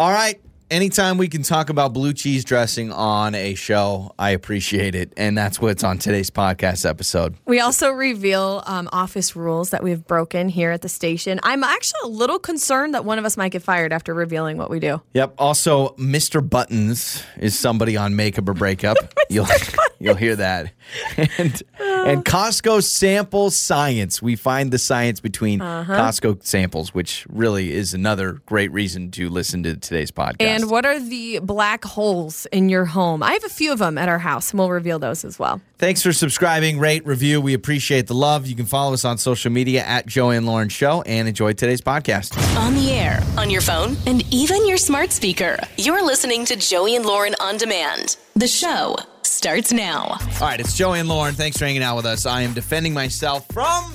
All right. Anytime we can talk about blue cheese dressing on a show, I appreciate it. And that's what's on today's podcast episode. We also reveal um, office rules that we've broken here at the station. I'm actually a little concerned that one of us might get fired after revealing what we do. Yep. Also, Mr. Buttons is somebody on Makeup or Breakup. you'll you'll hear that. And and Costco sample science. We find the science between Uh-huh. Costco samples, which really is another great reason to listen to today's podcast. And what are the black holes in your home? I have a few of them at our house, and we'll reveal those as well. Thanks for subscribing, rate, review. We appreciate the love. You can follow us on social media at Joey and Lauren Show and enjoy today's podcast. On the air, on your phone, and even your smart speaker. You're listening to Joey and Lauren on demand. The show starts now. All right, it's Joey and Lauren. Thanks for hanging out with us. I am defending myself from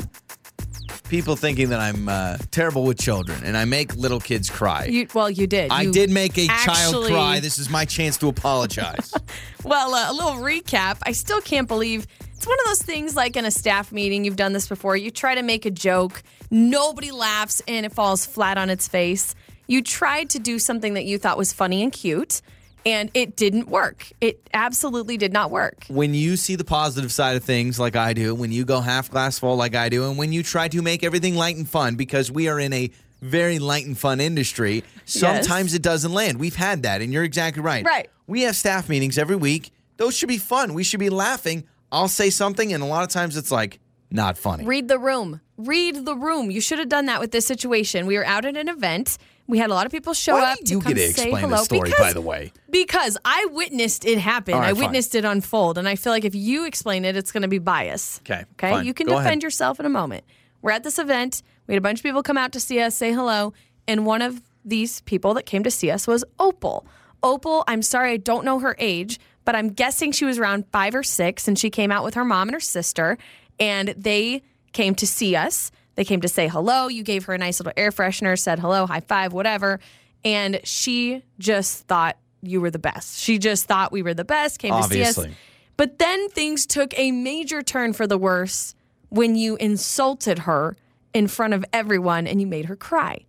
people thinking that I'm uh, terrible with children and I make little kids cry. You, well, you did. I You did make a child actually- cry. This is my chance to apologize. Well, uh, a little recap. I still can't believe it's one of those things like in a staff meeting. You've done this before. You try to make a joke, nobody laughs, and it falls flat on its face. You tried to do something that you thought was funny and cute, and it didn't work. It absolutely did not work. when you see the positive side of things like I do, when you go half glass full like I do, and when you try to make everything light and fun because we are in a very light and fun industry, sometimes it doesn't land. We've had that, and you're exactly right. Right. We have staff meetings every week. Those should be fun. We should be laughing. I'll say something, and a lot of times it's like not funny. Read the room. Read the room. You should have done that with this situation. We were out at an event. We had a lot of people show Why up to you come get to say explain hello. the story, because, by the way? Because I witnessed it happen. Right, I fine. witnessed it unfold, and I feel like if you explain it, it's going to be bias. Okay, Okay. fine. You can Go defend ahead. yourself in a moment. We're at this event. We had a bunch of people come out to see us, say hello, and one of these people that came to see us was Opal. Opal, I'm sorry, I don't know her age, but I'm guessing she was around five or six, and she came out with her mom and her sister, and they came to see us. They came to say hello. You gave her a nice little air freshener, said hello, high five, whatever. And she just thought you were the best. She just thought we were the best, came to see us. But then things took a major turn for the worse when you insulted her in front of everyone and you made her cry.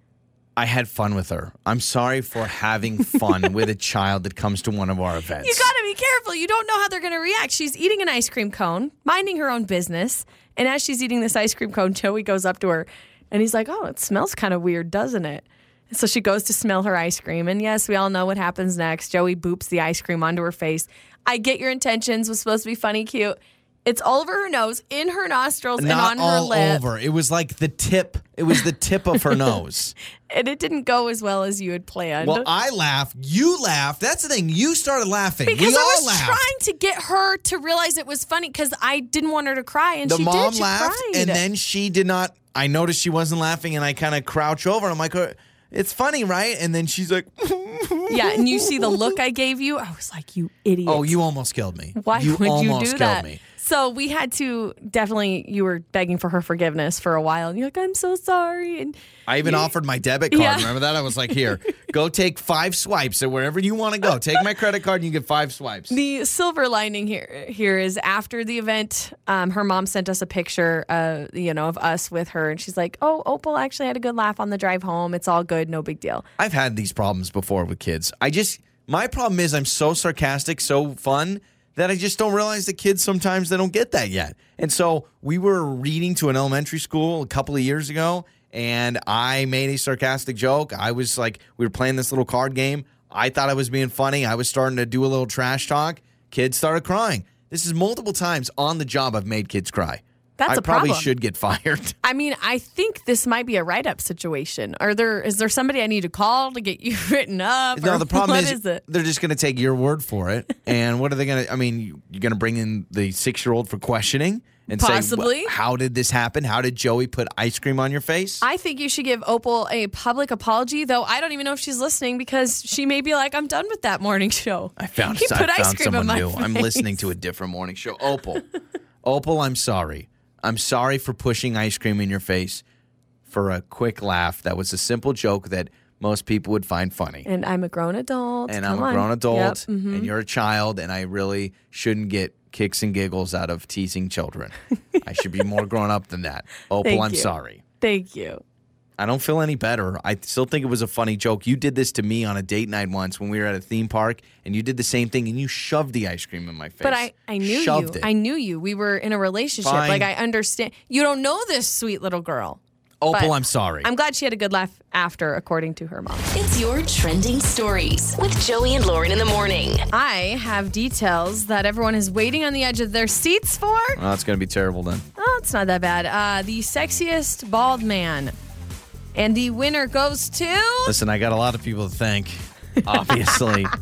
I had fun with her. I'm sorry for having fun with a child that comes to one of our events. You got to be careful. You don't know how they're going to react. She's eating an ice cream cone, minding her own business. And as she's eating this ice cream cone, Joey goes up to her and he's like, Oh, it smells kind of weird, doesn't it? And so she goes to smell her ice cream. And yes, we all know what happens next. Joey boops the ice cream onto her face. I get your intentions, was supposed to be funny, cute. It's all over her nose, in her nostrils, Not and on her all lip. over. It was like the tip. It was the tip of her nose. And it didn't go as well as you had planned. Well, I laughed. You laughed. That's the thing. You started laughing. because we I all was laughed. trying to get her to realize it was funny because I didn't want her to cry, and the she mom did. She laughed, cried. and then she did not. I noticed she wasn't laughing, and I kind of crouch over, and I'm like, "Uh, "It's funny, right?" And then she's like, yeah, and you see the look I gave you. I was like, "You idiot! "Oh, you almost killed me. Why you would you almost do killed that?" me." So we had to definitely. You were begging for her forgiveness for a while, and you're like, "I'm so sorry." And I even offered my debit card. Yeah. Remember that? I was like, "Here, go take five swipes at wherever you want to go. Take my credit card, and you get five swipes." The silver lining here here is after the event, um, her mom sent us a picture, uh, you know, of us with her, and she's like, "Oh, Opal actually had a good laugh on the drive home. It's all good, no big deal." I've had these problems before with kids. I just my problem is I'm so sarcastic, so fun that I just don't realize the kids sometimes they don't get that yet. And so we were reading to an elementary school a couple of years ago and I made a sarcastic joke. I was like we were playing this little card game. I thought I was being funny. I was starting to do a little trash talk. Kids started crying. This is multiple times on the job I've made kids cry. That's I a probably problem. should get fired. I mean, I think this might be a write-up situation. Are there is there somebody I need to call to get you written up? No, the problem what is, is it? they're just going to take your word for it. And what are they going to? I mean, you- you're going to bring in the six year old for questioning and say, Possibly. "How did this happen? How did Joey put ice cream on your face?" I think you should give Opal a public apology, though I don't even know if she's listening because she may be like, "I'm done with that morning show." I found, He I put ice found cream on someone my new. I'm listening to a different morning show. Opal, Opal, I'm sorry. I'm sorry for pushing ice cream in your face for a quick laugh. That was a simple joke that most people would find funny. And I'm a grown adult. and Come I'm a on. grown adult, Yep, mhm. and you're a child, and I really shouldn't get kicks and giggles out of teasing children. I should be more grown up than that. Opal, Thank I'm you. sorry. Thank you. I don't feel any better. I still think it was a funny joke. You did this to me on a date night once when we were at a theme park, and you did the same thing, and you shoved the ice cream in my face. But I, I knew shoved you. It. I knew you. We were in a relationship. Fine. Like I understand. You don't know this sweet little girl. Opal, but I'm sorry. I'm glad she had a good laugh after, according to her mom. It's your trending stories with Joey and Lauren in the morning. I have details that everyone is waiting on the edge of their seats for. oh, it's going to be terrible then. Oh, it's not that bad. Uh, the sexiest bald man. And the winner goes to. Listen, I got a lot of people to thank, obviously.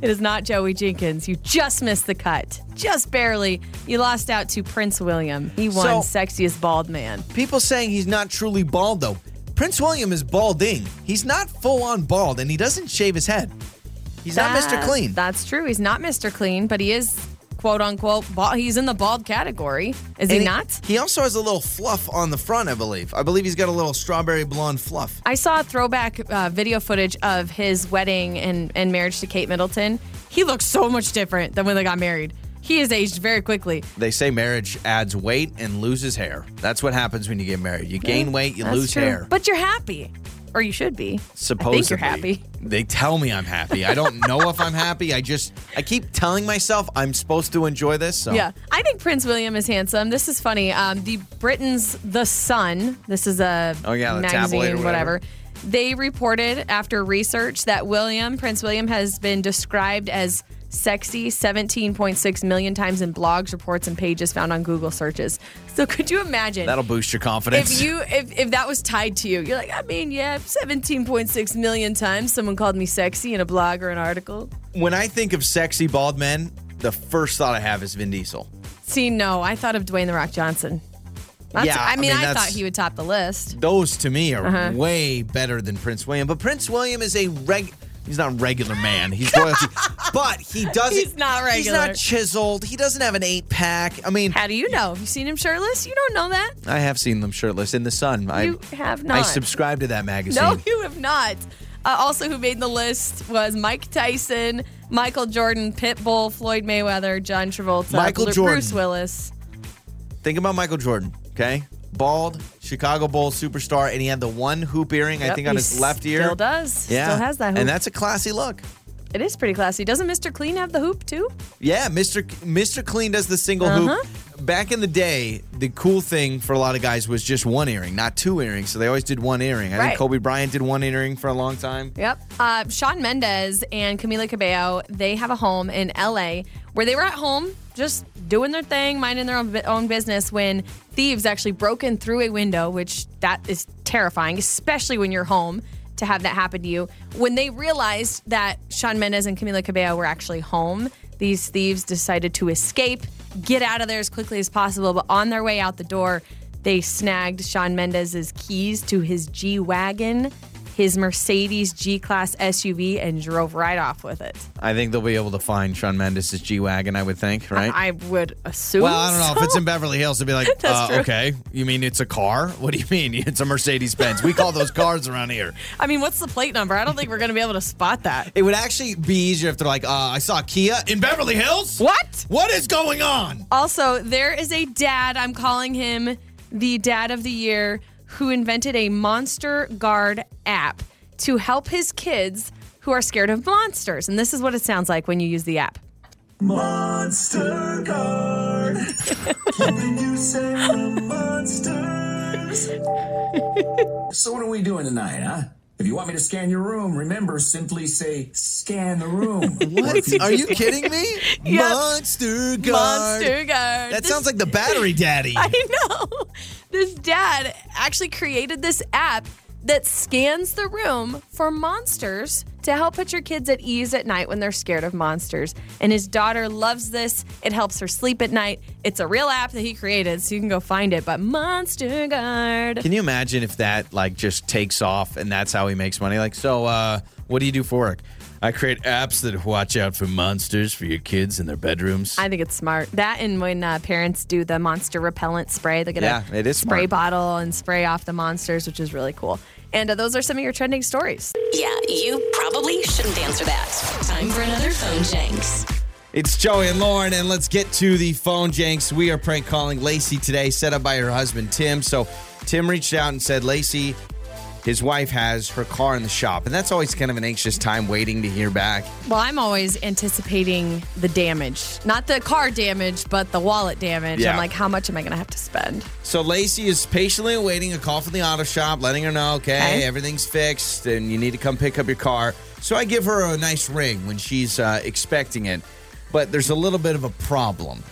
It is not Joey Jenkins. You just missed the cut. Just barely. You lost out to Prince William. He won So- sexiest bald man. people saying he's not truly bald, though. Prince William is balding. He's not full on bald, and he doesn't shave his head. He's not Mr. That- Clean. That's true. He's not Mr. Clean, but he is quote unquote bald. He's in the bald category. Is he And not? He also has a little fluff on the front, I believe. I believe he's got a little strawberry blonde fluff. I saw a throwback uh, video footage of his wedding and, and marriage to Kate Middleton. He looks so much different than when they got married. He has aged very quickly. They say marriage adds weight and loses hair. That's what happens when you get married. You gain weight, you That's lose true. hair. But you're happy. Or you should be. Supposedly. I think you're happy. They tell me I'm happy. I don't know if I'm happy. I just I keep telling myself I'm supposed to enjoy this. So Yeah, I think Prince William is handsome. This is funny. Um, the Britain's The Sun. This is a Oh, yeah, the magazine, tabloid or whatever. whatever. They reported after research that William Prince William has been described as sexy 17.6 million times in blogs, reports, and pages found on Google searches. So could you imagine? that'll boost your confidence. if you if, if that was tied to you, you're like, I mean, yeah, 17.6 million times someone called me sexy in a blog or an article. when I think of sexy bald men, the first thought I have is Vin Diesel. See, no, I thought of Dwayne the Rock Johnson. That's, Yeah, I I mean, mean, I, thought he would top the list. Those to me are Uh-huh. way better than Prince William. But Prince William is a reg. He's not a regular man. He's royalty, but he doesn't. He's not regular. He's not chiseled. He doesn't have an eight pack. I mean, How do you know? Have you seen him shirtless? You don't know that. I have seen them shirtless in the sun. I, You have not. I subscribe to that magazine. No, you have not. Uh, also, who made the list was Mike Tyson, Michael Jordan, Pitbull, Floyd Mayweather, John Travolta, Michael Jordan. Bruce Willis. Think about Michael Jordan. Okay, bald, Chicago Bulls superstar, and he had the one hoop earring. I think on his left ear. Still does. Yeah, Still has that hoop. and that's a classy look. it is pretty classy. Doesn't Mr. Clean have the hoop too? Yeah, Mr. Mr. Clean does the single Uh-huh. hoop. Back in the day, the cool thing for a lot of guys was just one earring, not two earrings. So they always did one earring. I Right. think Kobe Bryant did one earring for a long time. Yep. Uh, Shawn Mendes and Camila Cabello, they have a home in LA where they were at home just doing their thing, minding their own, own business when thieves actually broke in through a window, which that is terrifying, especially when you're home to have that happen to you. When they realized that Shawn Mendes and Camila Cabello were actually home, these thieves decided to escape, get out of there as quickly as possible, but on their way out the door, they snagged Shawn Mendes's keys to his G Wagon, his Mercedes G Class SUV, and drove right off with it. I think they'll be able to find Shawn Mendes' G Wagon, I would think, right? I would assume. well, I don't know. If it's in Beverly Hills, they'd be like, uh, okay, you mean it's a car? What do you mean? It's a Mercedes Benz. We call those cars around here. I mean, what's the plate number? I don't think we're going to be able to spot that. It would actually be easier if they're like, uh, I saw Kia in Beverly Hills. What? What is going on? Also, there is a dad, I'm calling him the dad of the year, who invented a Monster Guard app to help his kids who are scared of monsters. And this is what it sounds like when you use the app. Monster Guard. Keeping you safe from monsters. so, what are we doing tonight, huh? If you want me to scan your room, remember simply say scan the room. What? Are you kidding me? Yep. Monster Guard. Monster Guard. That This- sounds like the battery daddy. I know. This dad actually created this app that scans the room for monsters to help put your kids at ease at night when they're scared of monsters. And his daughter loves this. It helps her sleep at night. It's a real app that he created, so you can go find it. But Monster Guard. Can you imagine if that like just takes off and that's how he makes money? Like, so uh, what do you do for work? I create apps that watch out for monsters for your kids in their bedrooms. I think it's smart. That and when uh, parents do the monster repellent spray, they get Yeah, a it is spray smart. bottle and spray off the monsters, which is really cool. And uh, those are some of your trending stories. Yeah, you probably shouldn't answer that. Time for another phone Jenks. It's Joey and Lauren, and let's get to the phone, Jenks. We are prank calling Lacey today, set up by her husband, Tim. So Tim reached out and said, Lacey, his wife has her car in the shop. And that's always kind of an anxious time waiting to hear back. Well, I'm always anticipating the damage. Not the car damage, but the wallet damage. Yeah. I'm like, how much am I going to have to spend? So Lacey is patiently awaiting a call from the auto shop, letting her know, okay, Okay. everything's fixed and you need to come pick up your car. So I give her a nice ring when she's uh, expecting it. But there's a little bit of a problem,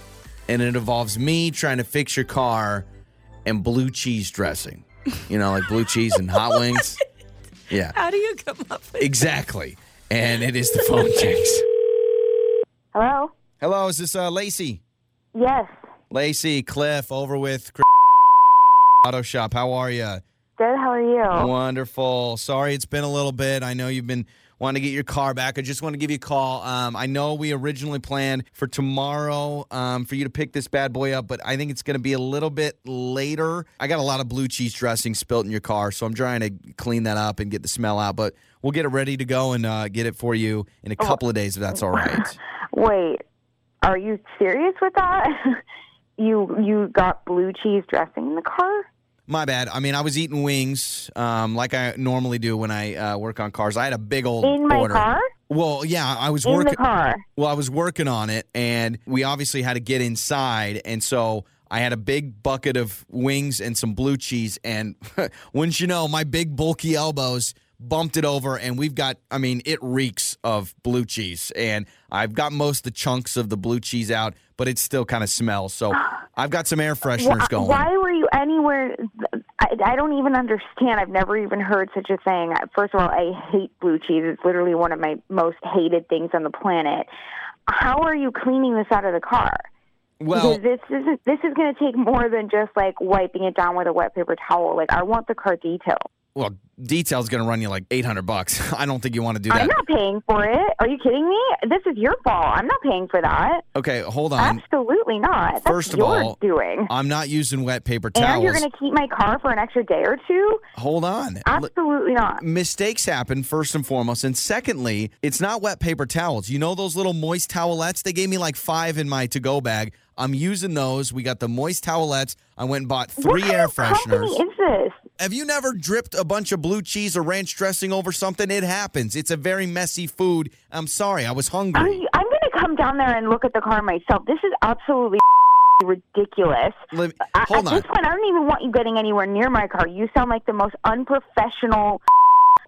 and it involves me trying to fix your car and blue cheese dressing. You know, like blue cheese and hot wings. Yeah, How do you come up with exactly. And it is the phone Jenks. Hello? Hello, is this uh, Lacey? Yes. Lacey, Cliff, over with Chris Auto Shop. How are you? Good. How are you? Wonderful. Sorry, it's been a little bit. I know you've been wanting to get your car back. I just want to give you a call. Um, I know we originally planned for tomorrow um, for you to pick this bad boy up, but I think it's going to be a little bit later. I got a lot of blue cheese dressing spilt in your car, so I'm trying to clean that up and get the smell out. But we'll get it ready to go and uh, get it for you in a couple of days if that's all right. Wait. Are you serious with that? you you got blue cheese dressing in the car? My bad. I mean, I was eating wings um, like I normally do when I uh, work on cars. I had a big old In my order. car? Well, yeah, I was In working. the car. Well, I was working on it, and we obviously had to get inside, and so I had a big bucket of wings and some blue cheese, and wouldn't you know, my big bulky elbows bumped it over, and we've got, I mean, it reeks of blue cheese, and I've got most of the chunks of the blue cheese out, but it still kind of smells. So I've got some air fresheners Why, going. why were you anywhere? I, I don't even understand. I've never even heard such a thing. First of all, I hate blue cheese. It's literally one of my most hated things on the planet. How are you cleaning this out of the car? Well, because this is this is going to take more than just like wiping it down with a wet paper towel. Like I want the car detailed. Well, detail's going to run you like 800 bucks. I don't think you want to do that. I'm not paying for it. Are you kidding me? This is your fault. I'm not paying for that. Okay, hold on. Absolutely not. That's First of all, doing. I'm not using wet paper towels. And you're going to keep my car for an extra day or two? Hold on. L- Absolutely not. mistakes happen first and foremost and secondly it's not wet paper towels you know those little moist towelettes they gave me like five in my to-go bag i'm using those we got the moist towelettes i went and bought three what kind air of company fresheners is this? Have you never dripped a bunch of blue cheese or ranch dressing over something it happens it's a very messy food i'm sorry i was hungry you, I'm going to come down there and look at the car myself. This is absolutely ridiculous. I- hold At on this point, I don't even want you getting anywhere near my car. You sound like the most unprofessional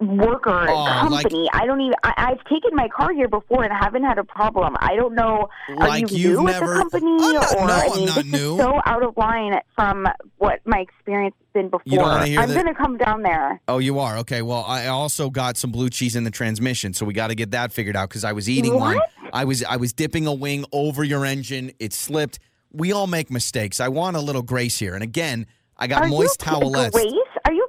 worker Oh, like- company. I don't even. I, I've taken my car here before and haven't had a problem. I don't know. Are Like you you've new never- with the company, not- or no, I I'm mean, not this new. is so out of line from what my experience been before. You don't wanna hear I'm going to come down there. Oh, you are? Okay. Well, I also got some blue cheese in the transmission, so we got to get that figured out because I was eating What? one. I was I was dipping a wing over your engine. It slipped. We all make mistakes. I want a little grace here. And again, I got Are moist you towelettes. Grace? Are you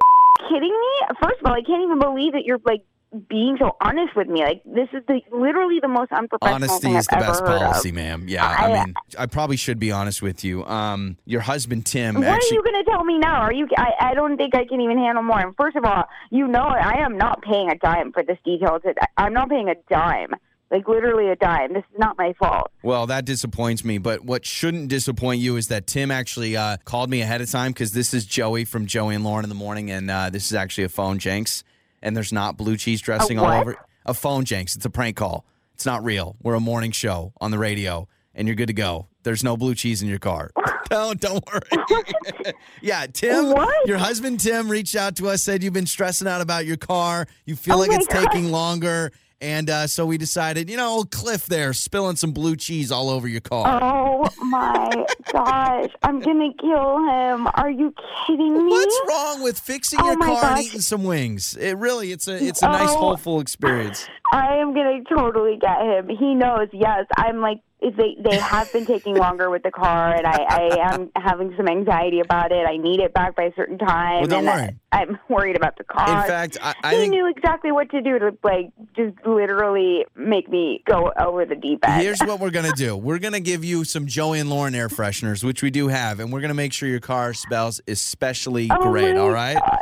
kidding me? First of all, I can't even believe that you're like being so honest with me. Like this is the literally the most unprofessional Honesty thing is the I've best ever heard policy, of. ma'am. Yeah, I, I- mean, I probably should be honest with you. Um, your husband Tim What actually. are you going to tell me now? Are you? I, I don't think I can even handle more. And first of all, you know I am not paying a dime for this detail. I'm not paying a dime. Like literally a dime. This is not my fault. Well, that disappoints me. But what shouldn't disappoint you is that Tim actually uh, called me ahead of time because this is Joey from Joey and Lauren in the morning, and uh, this is actually a phone Jenks, and there's not blue cheese dressing all over. A phone Jenks. It's a prank call. It's not real. We're a morning show on the radio, and you're good to go. There's no blue cheese in your car. no, don't worry. yeah, Tim, What? your husband Tim reached out to us, said you've been stressing out about your car. You feel Oh like it's God. taking longer. And uh, so we decided, you know, old Cliff there spilling some blue cheese all over your car. Oh my gosh! I'm gonna kill him. Are you kidding me? What's wrong with fixing Oh your my car and gosh. eating some wings? It really, it's a, it's a nice, Oh. hopeful experience. I am gonna totally get him. He knows. Yes, I'm like they they have been taking longer with the car, and I I am having some anxiety about it. I need it back by a certain time, Well, don't and worry. I, I'm worried about the car. In fact, I, I he think knew exactly what to do to like just literally make me go over the deep end. here's what we're gonna do. We're gonna give you some Joey and Lauren air fresheners, which we do have, and we're gonna make sure your car smells especially Oh great. my All right. gosh.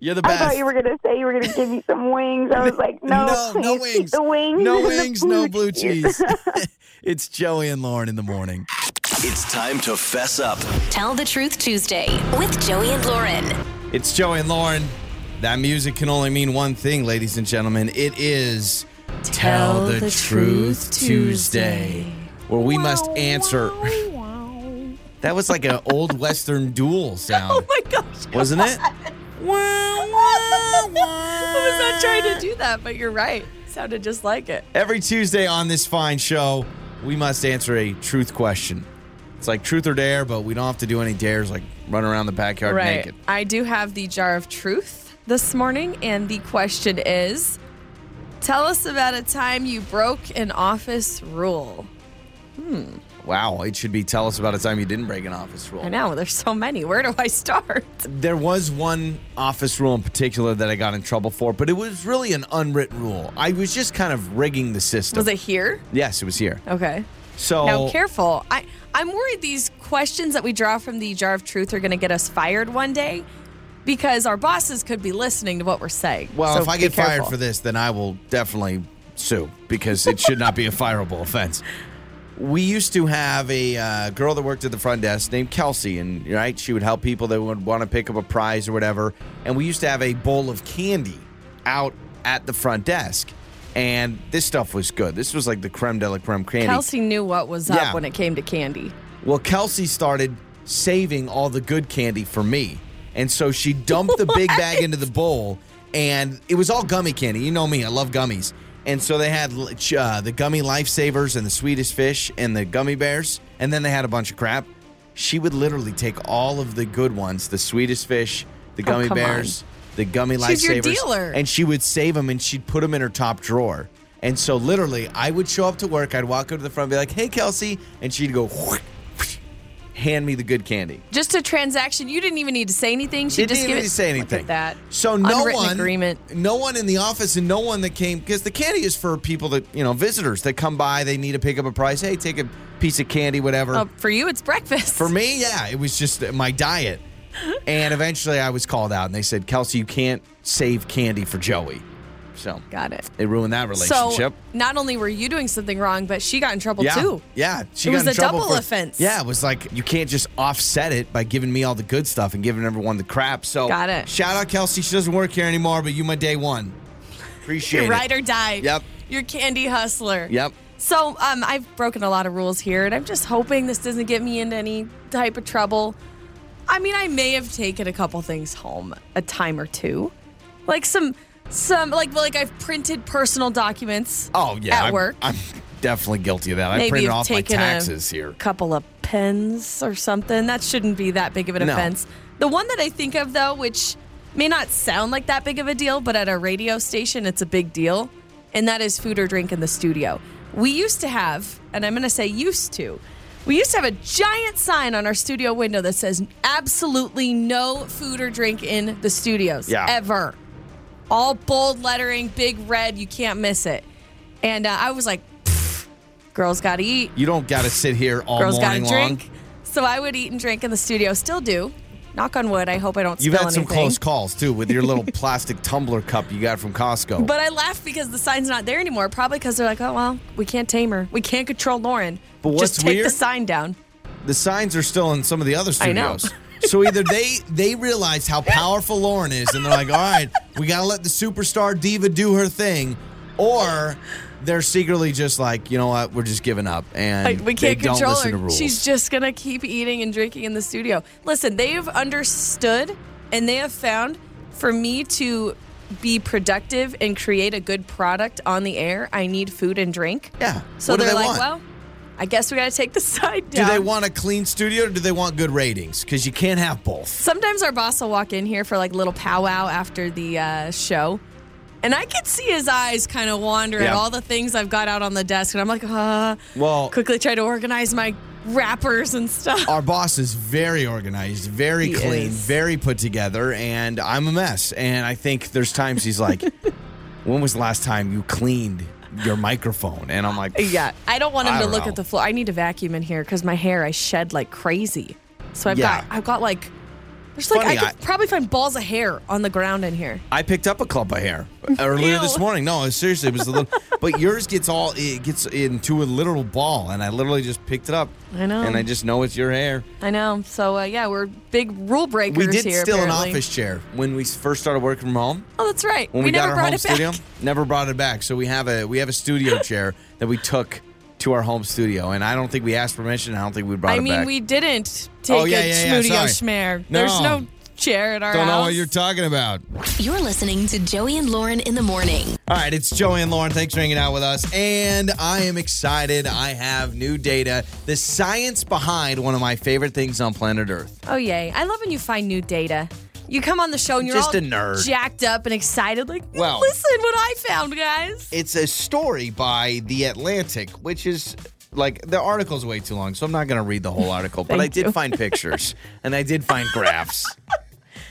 You're the best. I thought you were gonna say you were gonna give me some wings. I was like, no, no, please no wings. the wings. No wings, no blue cheese. it's Joey and Lauren in the morning. It's time to fess up. Tell the Truth Tuesday with Joey and Lauren. It's Joey and Lauren. That music can only mean one thing, ladies and gentlemen. It is Tell, the, Truth Tuesday, where we must answer. That was like an old Western duel oh sound, Oh my gosh. wasn't it? I was not trying to do that, but you're right. Sounded just like it. Every Tuesday on this fine show, we must answer a truth question. It's like truth or dare, but we don't have to do any dares like run around the backyard Right. naked. I do have the jar of truth this morning, and the question is Tell us about a time you broke an office rule. Hmm. Wow, it should be tell us about a time you didn't break an office rule. I know, there's so many. Where do I start? There was one office rule in particular that I got in trouble for, but it was really an unwritten rule. I was just kind of rigging the system. Was it here? Yes, it was here. Okay. So Now, careful. I, I'm worried these questions that we draw from the jar of truth are going to get us fired one day because our bosses could be listening to what we're saying. well, So if I get fired for this, then I will definitely sue because it should not be a fireable offense. We used to have a uh, girl that worked at the front desk named Kelsey, and right, she would help people that would want to pick up a prize or whatever. And we used to have a bowl of candy out at the front desk, and this stuff was good. This was like the creme de la creme candy. Kelsey knew what was up Yeah. when it came to candy. Well, Kelsey started saving all the good candy for me. And so she dumped the big bag into the bowl, and it was all gummy candy. You know me, I love gummies. And so they had uh, the gummy lifesavers and the Swedish fish and the gummy bears, and then they had a bunch of crap. She would literally take all of the good ones, the Swedish fish, the gummy Oh, bears, the gummy She's lifesavers, dealer. and she would save them and she'd put them in her top drawer. And so literally, I would show up to work, I'd walk up to the front and be like, "Hey, Kelsey," and she'd go, hand me the good candy. Just a transaction. You didn't even need to say anything. She Didn't just even give need it. to say anything. at that. So no Unwritten one, agreement. no one in the office, and no one that came because the candy is for people that you know visitors that come by. They need to pick up a price. Hey, take a piece of candy, whatever. Oh, for you, it's breakfast. For me, yeah, it was just my diet. And eventually, I was called out, and they said, "Kelsey, you can't save candy for Joey." So got it. it ruined that relationship. So not only were you doing something wrong, but she got in trouble yeah, too. yeah. She It got was in a trouble double for- offense. Yeah, it was like you can't just offset it by giving me all the good stuff and giving everyone the crap. So Got it. Shout out Kelsey. She doesn't work here anymore, but you my day one. Appreciate You're it. ride or die. Yep. You're candy hustler. Yep. So um, I've broken a lot of rules here, and I'm just hoping this doesn't get me into any type of trouble. I mean, I may have taken a couple things home a time or two, like some, some like like I've printed personal documents. Oh yeah, at I'm, work. I'm definitely guilty of that. I Maybe printed you've off my taxes a here. couple of pens or something. That shouldn't be that big of an No. offense. The one that I think of though, which may not sound like that big of a deal, but at a radio station it's a big deal, and that is food or drink in the studio. We used to have, and I'm going to say used to. We used to have a giant sign on our studio window that says absolutely no food or drink in the studios Yeah. ever. All bold lettering, big red, you can't miss it. And uh, I was like, girls got to eat You don't got to sit here all girls morning long. drink. So I would eat and drink in the studio. Still do. Knock on wood. I hope I don't You've had some anything. close calls too with your little plastic tumbler cup you got from Costco. But I laugh because the sign's not there anymore. Probably because they're like, oh well, we can't tame her. We can't control Lauren. But what's Just take the sign down. the signs are still in some of the other I know. so either they they realize how powerful Lauren is, and they're like, "All right, we got to let the superstar diva do her thing," or they're secretly just like, "You know what? We're just giving up," and Like, we can't control listen her. to rules. She's just gonna keep eating and drinking in the studio. Listen, they have understood and they have found for me to be productive and create a good product on the air, I need food and drink. yeah. So what they're they like, want? well, I guess we got to take the side do they want a clean studio or do they want good ratings? Because you can't have both. Sometimes our boss will walk in here for like a little powwow after the uh, show. And I could see his eyes kind of wander at Yeah. all the things I've got out on the desk. And I'm like, uh, Well, quickly try to organize my wrappers and stuff. our boss is very organized, very He clean, is. very put together, and I'm a mess. And I think there's times he's like, "When was the last time you cleaned your microphone?" And I'm like, Yeah, I don't want him I to look know. at the floor. I need to vacuum in here because my hair I shed like crazy. So I've Yeah. got I've got like There's like I could probably find balls of hair on the ground in here. I picked up a clump of hair earlier Ew. this morning. No, seriously, it was a little. but yours gets all it gets into a literal ball, and I literally just picked it up. I know. and I just know it's your hair. I know. So uh, yeah, we're big rule breakers We did here. steal an office chair when we first started working from home. Oh, that's right. When we, never got our brought home it back. studio, never brought it back. So we have a we have a studio chair that we took to our home studio, and I don't think we asked permission. I don't think we brought it up. I it mean, back. we didn't take Oh, yeah, a yeah, yeah, schmudio schmare. No. There's no chair at our don't house. know what you're talking about. You're listening to Joey and Lauren in the morning. All right, it's Joey and Lauren. Thanks for hanging out with us. And I am excited. I have new data, the science behind one of my favorite things on planet Earth. Oh yay! I love when you find new data. You come on the show and you're Just all a nerd. jacked up and excited, like, Well- listen what I found, guys. It's a story by The Atlantic, which is like the article's way too long, so I'm not going to read the whole article. but I Thank did you. find pictures and I did find graphs.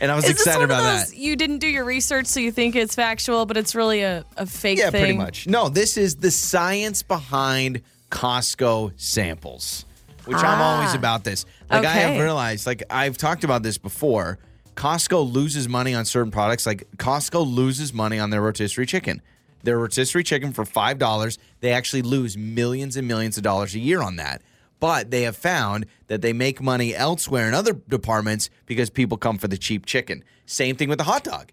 And I was Is this excited one about of those that. you didn't do your research, so you think it's factual, but it's really a, a fake Yeah, thing? pretty much. No, this is the science behind Costco samples, which I'm always Ah. about this. Like I have Okay. realized, like I've talked about this before. Costco loses money on certain products. Like Costco loses money on their rotisserie chicken. Their rotisserie chicken for five dollars, they actually lose millions and millions of dollars a year on that. But they have found that they make money elsewhere in other departments because people come for the cheap chicken. Same thing with the hot dog.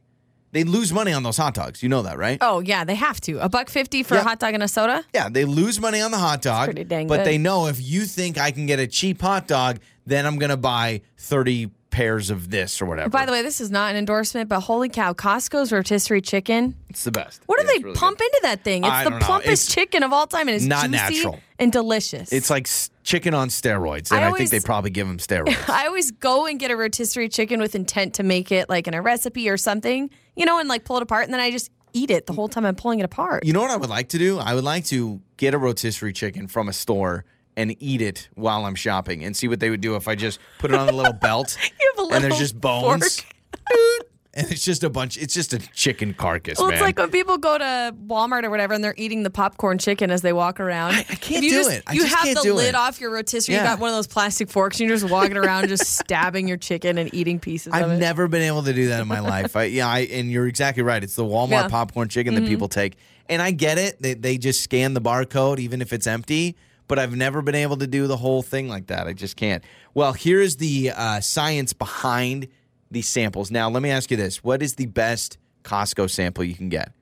They lose money on those hot dogs. You know that, right? Oh yeah, they have to. A buck fifty for Yeah. a hot dog and a soda. Yeah, they lose money on the hot dog, pretty dang but good. they know if you think I can get a cheap hot dog, then I'm going to buy 30 pairs of this or whatever. By the way, this is not an endorsement, but holy cow, Costco's rotisserie chicken. it's the best. What do It's they really pump good. into that thing? It's I the plumpest It's chicken of all time, and it's not juicy natural. and delicious. It's like chicken on steroids, and I I, think they probably give them steroids. I always go and get a rotisserie chicken with intent to make it like in a recipe or something, you know, and like pull it apart, and then I just eat it the whole time I'm pulling it apart. you know what I would like to do? I would like to get a rotisserie chicken from a store and eat it while I'm shopping and see what they would do if I just put it on a little belt You have a and there's just bones. And it's just a bunch, it's just a chicken carcass, Well, man. it's like when people go to Walmart or whatever and they're eating the popcorn chicken as they walk around. I, can't you do just, it. I you have can't the lid it. off your rotisserie. You Yeah. got one of those plastic forks and you're just walking around just stabbing your chicken and eating pieces of I've never been able to do that in my life. I, yeah, I, and you're exactly right. It's the Walmart Yeah. Mm-hmm. popcorn chicken that people take, and I get it. They, they just scan the barcode even if it's empty. But I've never been able to do the whole thing like that. I just can't. Well, here is the uh, science behind these samples. Now, let me ask you this: What is the best Costco sample you can get?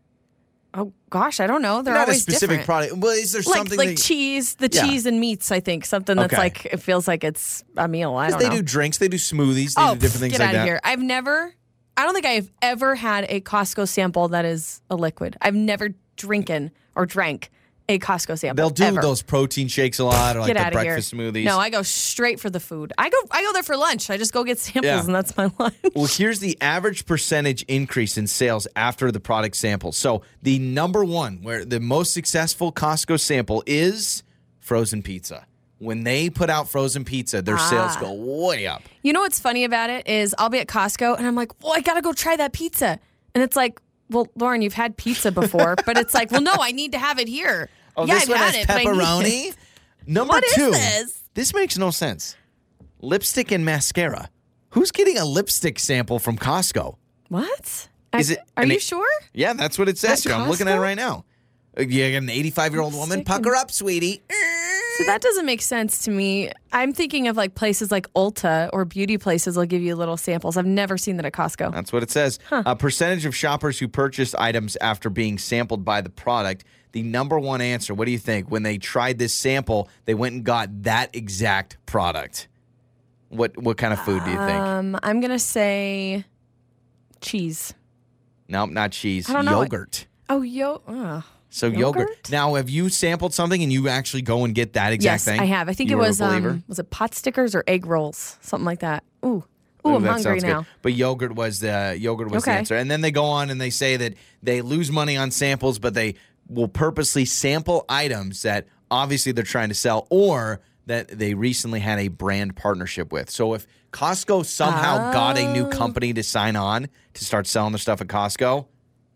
oh gosh, I don't know. They're Not a always specific different. product. Well, is there Like something like that, cheese, the Yeah. cheese and meats. I think something that's Okay. like it feels like it's a meal. I don't they know. do drinks, they do smoothies, they oh, do different things get like out that. of here! I've never. I don't think I've ever had a Costco sample that is a liquid. I've never drinking or drank a Costco sample. They'll do ever. those protein shakes a lot, or like the of here. breakfast smoothies. No, I go straight for the food. I go I go there for lunch. I just go get samples Yeah. and that's my lunch. Well, here's the average percentage increase in sales after the product sample. So the number one, where the most successful Costco sample is frozen pizza. When they put out frozen pizza, their sales Ah. go way up. You know what's funny about it is I'll be at Costco and I'm like, well, I gotta go try that pizza. And it's like, well, Lauren, you've had pizza before, but it's like, well, no, I need to have it here. Oh, yeah, this I've one had has it, but I need pepperoni. it. Number What is two. this? makes no sense. Lipstick and mascara. Who's getting a lipstick sample from Costco? What? Is I- it- Are you it- sure? Yeah, that's what it says At here. I'm looking at it right now. You got an 85 year old woman. Pucker up, sweetie. So that doesn't make sense to me. I'm thinking of like places like Ulta or beauty places will give you little samples. I've never seen that at Costco. That's what it says. A percentage of shoppers who purchased items after being sampled by the product. The number one answer, what do you think? When they tried this sample, they went and got that exact product. What what kind of food do you think? Um, I'm gonna say cheese. no, not cheese. Don't know. Yogurt. Oh, yo. ugh. So yogurt? Yogurt? Now, have you sampled something and you actually go and get that exact yes, thing? I have. I think You it was um, was it pot stickers or egg rolls, something like that. Ooh, ooh, Ooh, I'm hungry sounds good. now. But yogurt was the yogurt was the answer. And then they go on and they say that they lose money on samples, but they will purposely sample items that obviously they're trying to sell or that they recently had a brand partnership with. So if Costco somehow got a Oh. new company to sign on to start selling their stuff at Costco,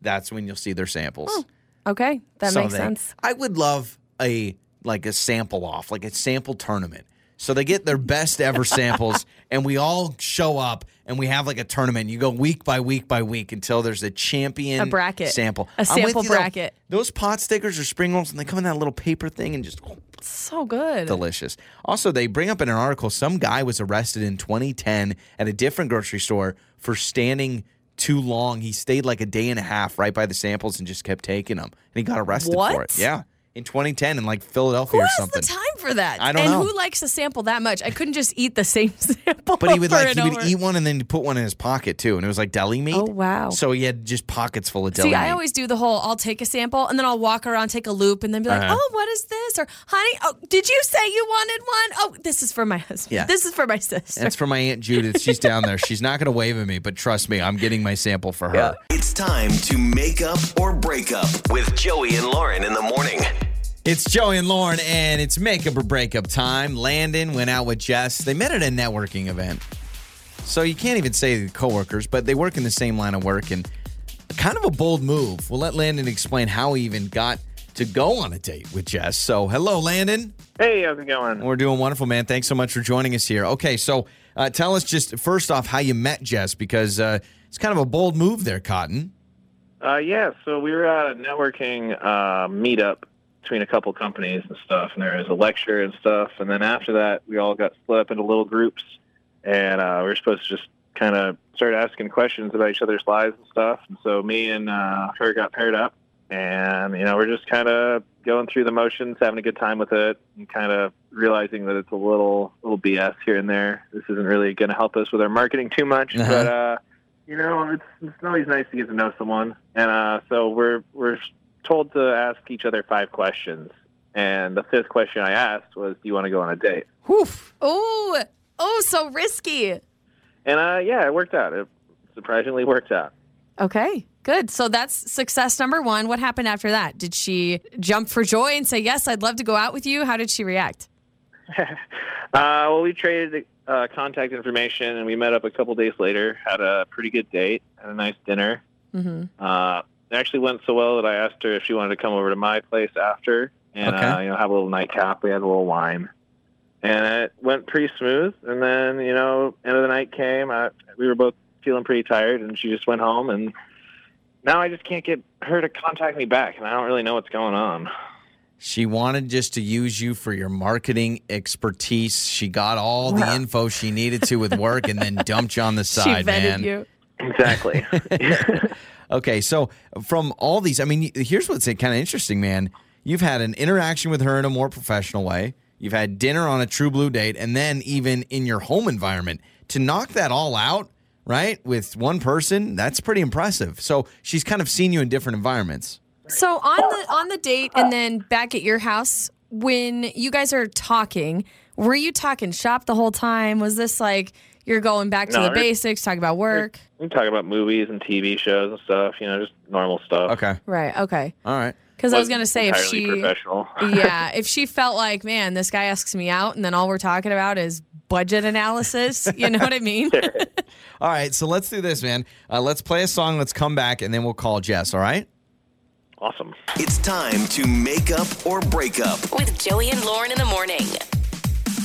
that's when you'll see their samples. Okay, that makes sense. I would love a like a sample off, like a sample tournament. So they get their best ever samples, and we all show up and we have like a tournament. You go week by week by week until there's a champion A bracket. sample. A sample you, though. bracket. Those pot stickers or spring rolls, and they come in that little paper thing and just So good. delicious. Also, they bring up in an article some guy was arrested in 2010 at a different grocery store for standing too long. He stayed like a day and a half right by the samples and just kept taking them, and he got arrested for it. Yeah, in 2010 in like Philadelphia Who or has something. the time for that? I don't and know. who likes to sample that much? I couldn't just eat the same sample. But he would like he and would over. eat one and then put one in his pocket too, and it was like deli meat. Oh, wow. So he had just pockets full of deli See, meat. I always do the whole I'll take a sample and then I'll walk around, take a loop, and then be like, Uh-huh. oh, what is this? Or, honey, oh, did you say you wanted one? Oh, this is for my husband. Yeah. This is for my sister. That's for my aunt Judith. She's down there. She's not going to wave at me, but trust me, I'm getting my sample for her. It's time to make up or break up with Joey and Lauren in the morning. It's Joey and Lauren, and it's makeup or breakup time. Landon went out with Jess. They met at a networking event. So you can't even say they're coworkers, but they work in the same line of work and kind of a bold move. We'll let Landon explain how he even got to go on a date with Jess. So, hello, Landon. Hey, how's it going? We're doing wonderful, man. Thanks so much for joining us here. Okay, so uh, tell us just first off how you met Jess because uh, it's kind of a bold move there, Cotton. Uh, yeah, so we were at a networking uh, meetup between a couple companies and stuff, and there was a lecture and stuff. And then after that, we all got split up into little groups, and uh, we were supposed to just kind of start asking questions about each other's lives and stuff. And so me and uh, her got paired up, and you know we're just kind of going through the motions, having a good time with it, and kind of realizing that it's a little little BS here and there. This isn't really going to help us with our marketing too much, Uh-huh. but. uh you know, it's it's always nice to get to know someone, and uh, so we're we're told to ask each other five questions. And the fifth question I asked was, "Do you want to go on a date?" Whew. oh, oh, so risky. And uh, yeah, it worked out. It surprisingly worked out. Okay, good. So that's success number one. What happened after that? Did she jump for joy and say, yes, I'd love to go out with you? How did she react? uh, well, we traded uh, contact information, and we met up a couple days later. Had a pretty good date, had a nice dinner. Mm-hmm. Uh, it actually went so well that I asked her if she wanted to come over to my place after and Okay. uh, you know have a little nightcap. We had a little wine, and it went pretty smooth. And then you know, end of the night came. I, we were both feeling pretty tired, and she just went home. And now I just can't get her to contact me back, and I don't really know what's going on. She wanted just to use you for your marketing expertise. She got all the info she needed to with work and then dumped you on the side, vetted man. you. Exactly. Okay, so from all these, I mean, here's what's kind of interesting, man. You've had an interaction with her in a more professional way. You've had dinner on a true blue date, and then even in your home environment. To knock that all out, right, with one person, that's pretty impressive. So she's kind of seen you in different environments. So on the on the date and then back at your house, when you guys are talking, were you talking shop the whole time? Was this like you're going back to No, the we're- basics, talking about work? we talk about movies and TV shows and stuff. You know, just normal stuff. Okay. Right. Okay. All right. Because I was gonna say if she, professional. yeah, if she felt like, man, this guy asks me out, and then all we're talking about is budget analysis. You know what I mean? All right. So let's do this, man. Uh, let's play a song. Let's come back, and then we'll call Jess. All right. Awesome. It's time to make up or break up. With Joey and Lauren in the morning.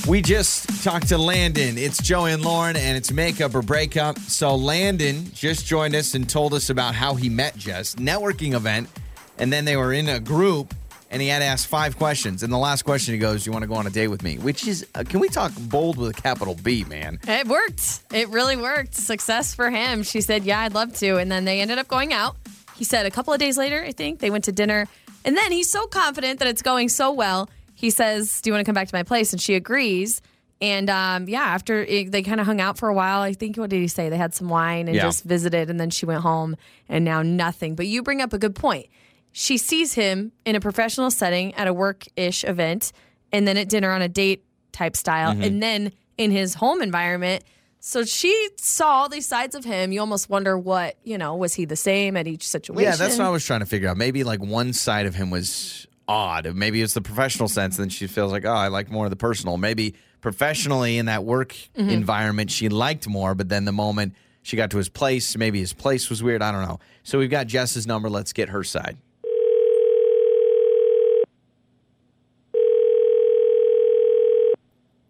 We just talked to Landon. It's Joey and Lauren, and it's makeup or breakup. So Landon just joined us and told us about how he met Jess, networking event, and then they were in a group, and he had to ask five questions. And the last question he goes, "You want to go on a date with me?" Which is, uh, can we talk bold with a capital B, man? It worked. It really worked. Success for him. She said, Yeah, I'd love to. And then they ended up going out. He said a couple of days later, I think, they went to dinner. And then he's so confident that it's going so well. He says, Do you want to come back to my place? And she agrees. And um, yeah, after it, they kind of hung out for a while, I think, what did he say? They had some wine and Yeah. just visited. And then she went home and now nothing. But you bring up a good point. She sees him in a professional setting at a work ish event and then at dinner on a date type style. And then in his home environment. So she saw all these sides of him. You almost wonder what, you know, was he the same at each situation? Yeah, that's what I was trying to figure out. Maybe like one side of him was odd. Maybe it's the professional sense, and then she feels like, oh, I like more of the personal. Maybe professionally in that work Mm-hmm. environment, she liked more, but then the moment she got to his place, maybe his place was weird. I don't know. So we've got Jess's number. Let's get her side.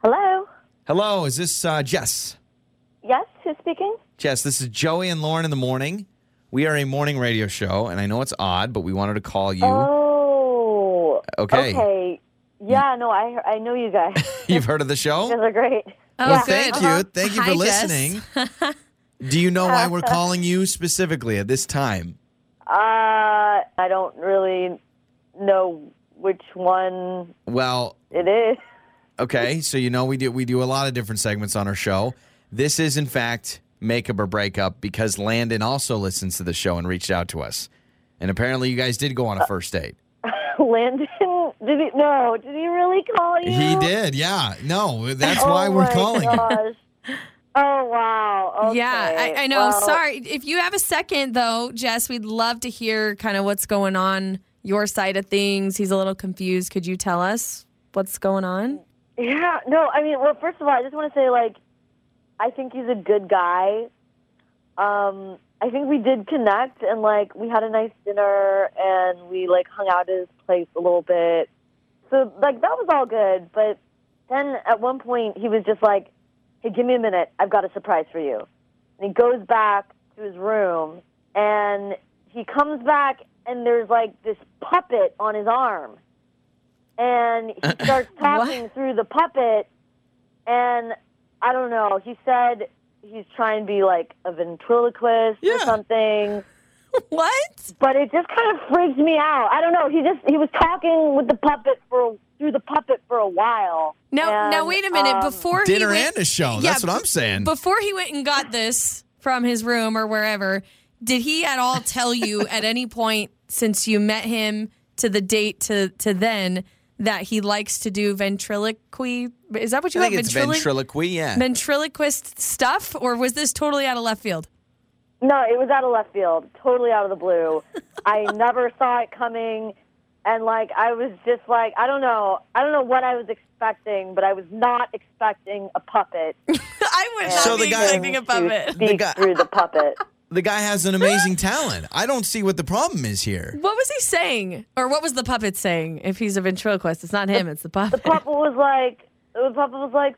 Hello. Hello, is this uh, Jess? Yes, who's speaking? Jess, this is Joey and Lauren in the morning. We are a morning radio show, and I know it's odd, but we wanted to call you. Oh. Okay. Okay. Yeah, no, I I know you guys. You've heard of the you show? guys are great. Oh, well, good. thank you. Thank you for Jess. listening. Do you know why we're calling you specifically at this time? Uh, I don't really know which one Well, it is. okay, so you know we do we do a lot of different segments on our show. This is in fact makeup or breakup because Landon also listens to the show and reached out to us. And apparently you guys did go on a first date. Landon, did he? No, did he really call you? He did, yeah. No, that's Oh why we're my calling you. gosh. Oh wow. Okay. Yeah, I, I know. Well, Sorry. If you have a second, though, Jess, we'd love to hear kind of what's going on, your side of things. He's a little confused. Could you tell us what's going on? Yeah. No, I mean, well, first of all, I just want to say, like, I think he's a good guy. Um, I think we did connect, and like, we had a nice dinner, and we like hung out at his place a little bit. So, like, that was all good. But then at one point, he was just like, "Hey, give me a minute. I've got a surprise for you." And he goes back to his room, and he comes back, and there's like this puppet on his arm and he starts talking through the puppet and i don't know he said he's trying to be like a ventriloquist or something What? but it just kind of freaks me out i don't know he just he was talking with the puppet for through the puppet for a while Now, now wait a minute. um, Before Dinner he went, and a show. Yeah, That's what I'm saying. Before he went and got this from his room or wherever, did he at all tell you at any point since you met him to the date to to then that he likes to do ventriloquy? Is that what you I think have? it's Ventrilo- ventriloquy, yeah. ventriloquist stuff, or was this totally out of left field? No, it was out of left field, totally out of the blue. I never saw it coming, and like I was just like, I don't know, I don't know what I was expecting, but I was not expecting a puppet. I would not So be the guy- expecting a to puppet. speak guy- through the puppet. the guy has an amazing talent. I don't see what the problem is here. What was he saying, or what was the puppet saying? If he's a ventriloquist, it's not him; it's the puppet. The puppet was like, the puppet was like,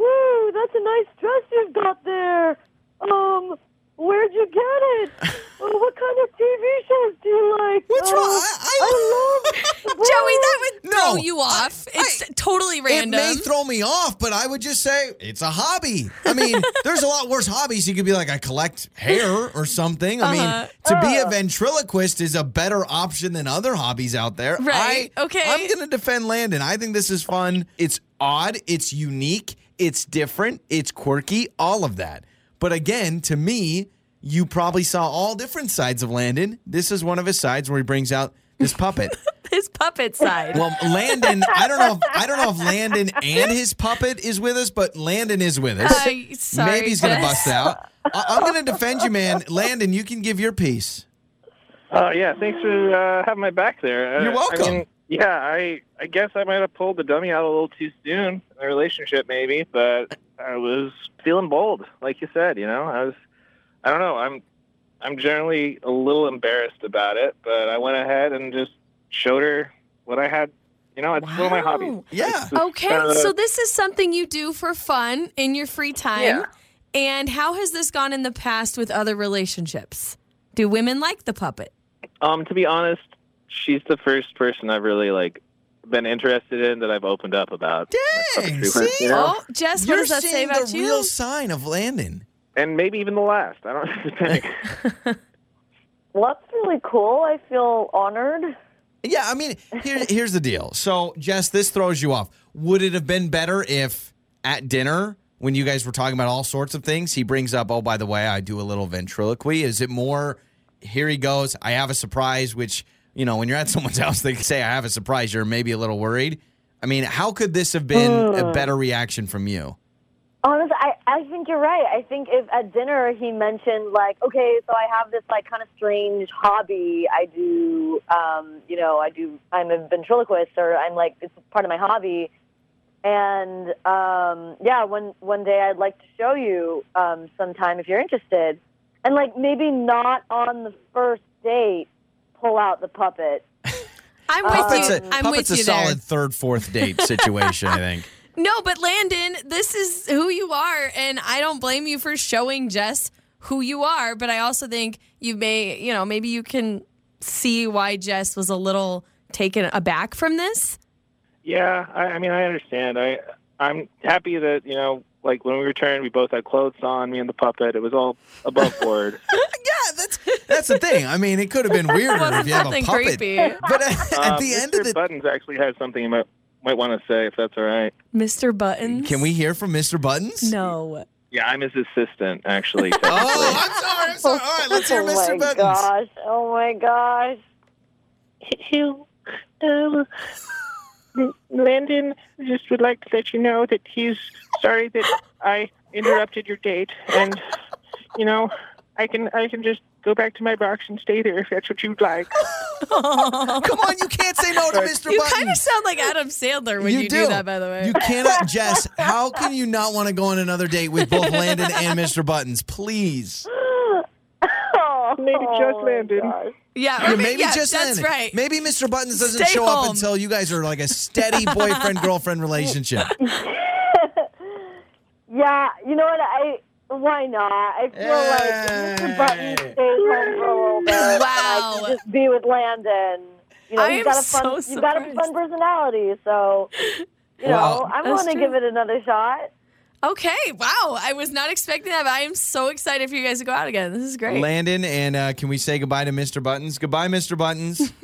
"Ooh, that's a nice dress you've got there. Um, where'd you get it? Oh, what kind of TV shows do you like? What's Oh, wrong? I- I- I, love Joey, that would throw you off. I- it's totally random. It may throw me off, but I would just say it's a hobby. I mean, there's a lot worse hobbies. You could be like, I collect hair or something. I Uh-huh. mean, to be a ventriloquist is a better option than other hobbies out there. Right, I, okay. I'm going to defend Landon. I think this is fun. It's odd. It's unique. It's different. It's quirky. All of that. But again, to me, you probably saw all different sides of Landon. This is one of his sides where he brings out this puppet. His puppet side. Well, Landon, I don't know. If, I don't know if Landon and his puppet is with us, but Landon is with us. Uh, sorry, Maybe he's gonna bust out. I, I'm gonna defend you, man. Landon, you can give your piece. Uh, yeah, thanks for uh, having my back there. Uh, You're welcome. I mean, yeah, I I guess I might have pulled the dummy out a little too soon in the relationship, maybe, but I was feeling bold, like you said. You know, I was. I don't know. I'm I'm generally a little embarrassed about it, but I went ahead and just showed her what I had. You know, it's one of my Wow. hobbies. Yeah. Okay, Uh, so this is something you do for fun in your free time. Yeah. And how has this gone in the past with other relationships? Do women like the puppet? Um, to be honest, she's the first person I've really like been interested in that I've opened up about. Dang, You see? know? Oh, Jess, what You're does that say seeing about the you? real sign of Landon. and maybe even the last. I don't depending. Well, that's really cool. I feel honored. Yeah, I mean, here, here's the deal. So, Jess, this throws you off. Would it have been better if at dinner, when you guys were talking about all sorts of things, he brings up, oh, by the way, I do a little ventriloquy? Is it more, here he goes, I have a surprise, which, you know, when you're at someone's house, they say, I have a surprise, you're maybe a little worried. I mean, how could this have been a better reaction from you? Honestly, I, I think you're right. I think if at dinner he mentioned like, okay, so I have this like kind of strange hobby. I do, um, you know, I do. I'm a ventriloquist, or I'm like it's part of my hobby. And um, yeah, one one day I'd like to show you um, sometime if you're interested. And like maybe not on the first date, pull out the puppet. I'm with Puppet's you. a, I'm puppet's with a you there. solid third, fourth date situation, I think. No, but Landon, this is who you are, and I don't blame you for showing Jess who you are. But I also think you may, you know, maybe you can see why Jess was a little taken aback from this. Yeah, I, I mean, I understand. I I'm happy that you know, like when we returned, we both had clothes on. Me and the puppet. It was all above board. Yeah, that's that's the thing. I mean, it could have been weirder if you have a Nothing puppet. creepy. But at, at Um, the end Mr. of the Buttons actually has something you might might want to say if that's all right. Mr. Buttons. Can we hear from Mr. Buttons? No. Yeah, I'm his assistant actually. Oh, I'm sorry. I'm sorry. All right, let's hear oh Mr. my Buttons. gosh! Oh my gosh! Who, um, Landon just would like to let you know that he's sorry that I interrupted your date, and you know, I can I can just go back to my box and stay there if that's what you'd like. Come on, you can't say no to Mr. Buttons. You Buttons. kind of sound like Adam Sandler when you, do. that, by the way. You cannot, Jess. How can you not want to go on another date with both Landon and Mr. Buttons? Please. Oh, Maybe just my Landon. gosh. yeah, Yeah, maybe yeah, just that's Landon. right. Maybe Mr. Buttons doesn't Stay show up home. until you guys are like a steady boyfriend girlfriend relationship. Yeah, you know what? I why not? I feel like Mr. Button stays home for a little bit. and I can just be with Landon. You know, I he's am got a fun. so You've got a fun personality, so you Wow. know, I'm That's willing to true. give it another shot. Okay, wow. I was not expecting that, but I am so excited for you guys to go out again. This is great. Landon, and uh, can we say goodbye to Mr. Buttons? Goodbye, Mr. Buttons.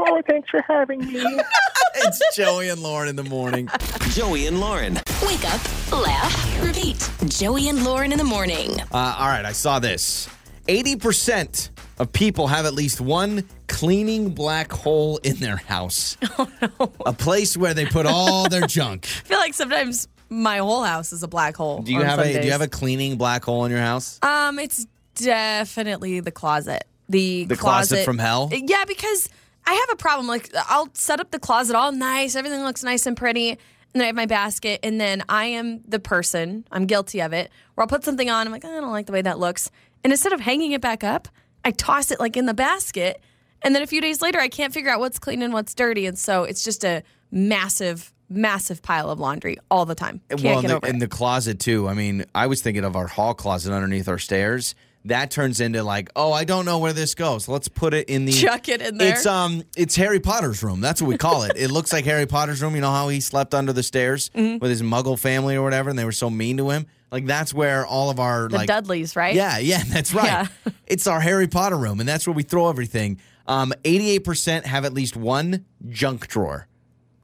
Oh, thanks for having me. it's Joey and Lauren in the morning. Joey and Lauren. Wake up, laugh, repeat. Joey and Lauren in the morning. Uh, all right, I saw this. 80% of people have at least one cleaning black hole in their house. Oh, no. A place where they put all their junk. I feel like sometimes my whole house is a black hole. Do you on have a some do you have a cleaning black hole in your house? Um, it's definitely the closet. The, The closet from hell? Yeah, because I have a problem. Like I'll set up the closet all nice, everything looks nice and pretty, and then I have my basket, and then I am the person, I'm guilty of it, where I'll put something on, I'm like, "Oh, I don't like the way that looks. And instead of hanging it back up, I toss it like in the basket. And then a few days later I can't figure out what's clean and what's dirty. And so it's just a massive, massive pile of laundry all the time. Can't well, in the, in the closet too. I mean, I was thinking of our hall closet underneath our stairs. That turns into like, oh, I don't know where this goes. Let's put it in the Chuck it in there. It's um, it's Harry Potter's room. That's what we call it. it looks like Harry Potter's room. You know how he slept under the stairs Mm-hmm. with his Muggle family or whatever, and they were so mean to him. Like that's where all of our the like Dudleys, right? Yeah, yeah, that's right. Yeah. it's our Harry Potter room, and that's where we throw everything. Um, 88% have at least one junk drawer.